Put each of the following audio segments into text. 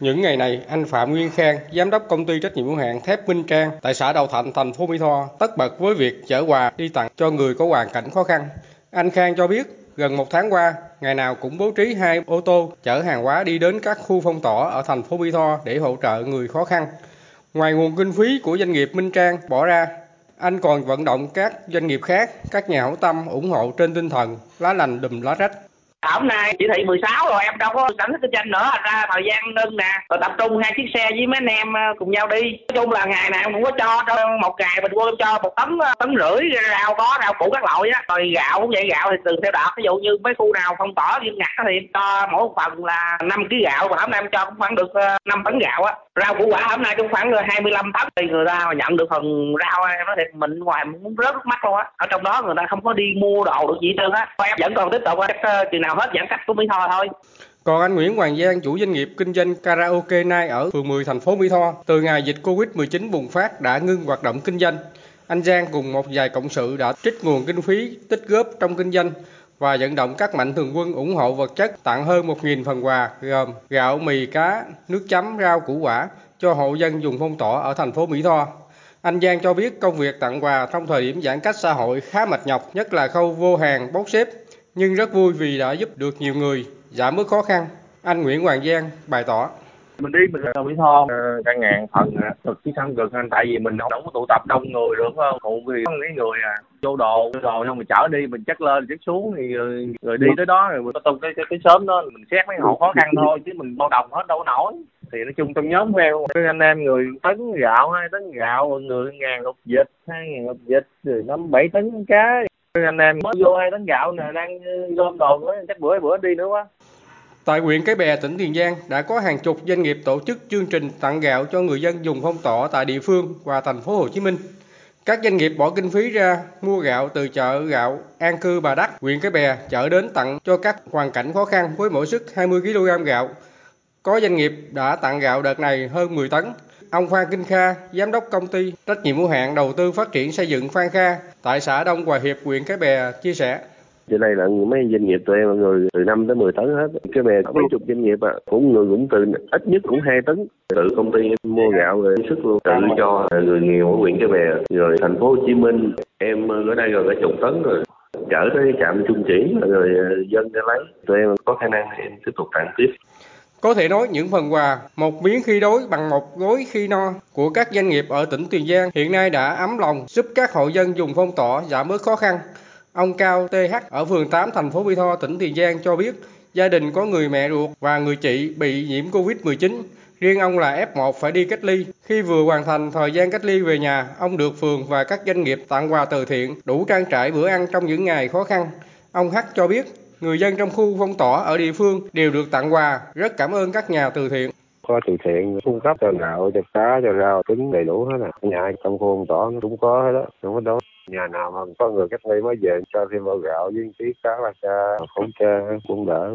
Những ngày này, anh Phạm Nguyên Khang, giám đốc công ty trách nhiệm hữu hạn thép Minh Trang tại xã Đầu Thạnh, thành phố Mỹ Tho, tất bật với việc chở quà đi tặng cho người có hoàn cảnh khó khăn. Anh Khang cho biết, gần một tháng qua, ngày nào cũng bố trí hai ô tô chở hàng hóa đi đến các khu phong tỏa ở thành phố Mỹ Tho để hỗ trợ người khó khăn. Ngoài nguồn kinh phí của doanh nghiệp Minh Trang bỏ ra, anh còn vận động các doanh nghiệp khác, các nhà hảo tâm ủng hộ trên tinh thần lá lành đùm lá rách. Hôm nay chỉ thị 16 rồi, em đâu có đánh kinh doanh nữa. Thành ra thời gian nâng nè, rồi tập trung hai chiếc xe với mấy anh em ờ, cùng nhau đi. Nói chung là ngày nào cũng có cho trong một ngày mình quân cho một tấn ờ, tấn rưỡi rau có, rau củ các loại á. Rồi gạo cũng vậy, gạo thì từ theo đợt. Ví dụ như mấy khu nào phong tỏa nghiêm ngặt thì cho mỗi một phần là 5 kg gạo và hôm nay em cho cũng khoảng được ờ, 5 tấn gạo á. Rau củ quả hôm nay cũng khoảng 25 tấn. Thì người ta mà nhận được phần rau em nói thiệt, mình ngoài muốn rớt nước mắt luôn á. Ở trong đó người ta không có đi mua đồ được gì trơn á. Em vẫn còn tiếp tục chừng nào hết giãn cách của Mỹ Tho thôi. Còn anh Nguyễn Hoàng Giang, chủ doanh nghiệp kinh doanh karaoke Nai ở phường 10 thành phố Mỹ Tho, từ ngày dịch Covid-19 bùng phát đã ngưng hoạt động kinh doanh. Anh Giang cùng một vài cộng sự đã trích nguồn kinh phí tích góp trong kinh doanh và vận động các mạnh thường quân ủng hộ vật chất tặng hơn 1.000 phần quà gồm gạo, mì, cá, nước chấm, rau, củ quả cho hộ dân dùng phong tỏa ở thành phố Mỹ Tho. Anh Giang cho biết công việc tặng quà trong thời điểm giãn cách xã hội khá mệt nhọc, nhất là khâu vô hàng, bốc xếp, nhưng rất vui vì đã giúp được nhiều người giảm bớt khó khăn. Anh Nguyễn Hoàng Giang bày tỏ. Mình đi mình ở Mỹ Tho cả ngàn phần cực chứ không cực anh. Tại vì mình không, có tụ tập đông người được không? Phụ vì có mấy người à. Vô đồ đồ xong mình chở đi mình chất lên chất xuống thì rồi, rồi đi tới đó rồi mình có tung cái, cái cái sớm đó mình xét mấy hộ khó khăn thôi chứ mình bao đồng hết đâu nổi. Thì nói chung trong nhóm theo anh em người tấn gạo hai tấn gạo người ngàn hộp vịt hai ngàn hộp vịt rồi năm bảy tấn cá anh em mới vô hai tấn gạo nè đang gom đồ nữa chắc bữa bữa đi nữa quá Tại huyện Cái Bè, tỉnh Tiền Giang đã có hàng chục doanh nghiệp tổ chức chương trình tặng gạo cho người dân dùng phong tỏa tại địa phương và thành phố Hồ Chí Minh. Các doanh nghiệp bỏ kinh phí ra mua gạo từ chợ gạo An Cư Bà Đắc, huyện Cái Bè chở đến tặng cho các hoàn cảnh khó khăn với mỗi sức 20 kg gạo. Có doanh nghiệp đã tặng gạo đợt này hơn 10 tấn. Ông Phan Kinh Kha, giám đốc công ty trách nhiệm hữu hạn đầu tư phát triển xây dựng Phan Kha tại xã Đông Hòa Hiệp, huyện Cái Bè chia sẻ. Trên đây là mấy doanh nghiệp tụi em người từ 5 tới 10 tấn hết. Cái bè có mấy chục doanh nghiệp à, cũng người cũng từ ít nhất cũng 2 tấn. Tự công ty mua gạo rồi sức luôn tự cho người nghèo ở huyện Cái Bè rồi thành phố Hồ Chí Minh em ờ, ở đây rồi cả chục tấn rồi chở tới trạm trung chuyển rồi ờ, dân ra lấy tụi em có khả năng thì em tiếp tục tặng tiếp có thể nói những phần quà một miếng khi đói bằng một gối khi no của các doanh nghiệp ở tỉnh Tiền Giang hiện nay đã ấm lòng giúp các hộ dân dùng phong tỏa giảm bớt khó khăn. Ông Cao TH ở phường 8 thành phố Mỹ Tho, tỉnh Tiền Giang cho biết gia đình có người mẹ ruột và người chị bị nhiễm Covid-19. Riêng ông là F1 phải đi cách ly. Khi vừa hoàn thành thời gian cách ly về nhà, ông được phường và các doanh nghiệp tặng quà từ thiện, đủ trang trải bữa ăn trong những ngày khó khăn. Ông H cho biết Người dân trong khu phong tỏa ở địa phương đều được tặng quà. Rất cảm ơn các nhà từ thiện. Có từ thiện cung cấp cho gạo, cho cá, cho rau, trứng đầy đủ hết à. Nhà trong khu phong tỏa nó cũng có hết đó, không có đâu. Nhà nào mà có người cách ly mới về cho thêm bao gạo với tí cá là cha, khẩu trang cũng đỡ.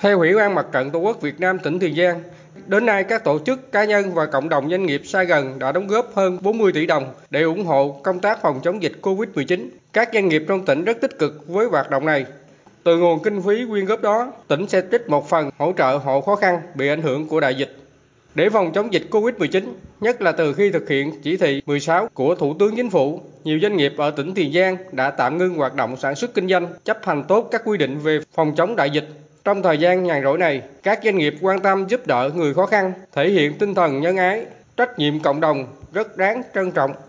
Theo Ủy ban Mặt trận Tổ quốc Việt Nam tỉnh Tiền Giang, đến nay các tổ chức, cá nhân và cộng đồng doanh nghiệp xa gần đã đóng góp hơn 40 tỷ đồng để ủng hộ công tác phòng chống dịch COVID-19. Các doanh nghiệp trong tỉnh rất tích cực với hoạt động này. Từ nguồn kinh phí quyên góp đó, tỉnh sẽ trích một phần hỗ trợ hộ khó khăn bị ảnh hưởng của đại dịch. Để phòng chống dịch Covid-19, nhất là từ khi thực hiện chỉ thị 16 của Thủ tướng Chính phủ, nhiều doanh nghiệp ở tỉnh Tiền Giang đã tạm ngưng hoạt động sản xuất kinh doanh, chấp hành tốt các quy định về phòng chống đại dịch. Trong thời gian nhàn rỗi này, các doanh nghiệp quan tâm giúp đỡ người khó khăn, thể hiện tinh thần nhân ái, trách nhiệm cộng đồng rất đáng trân trọng.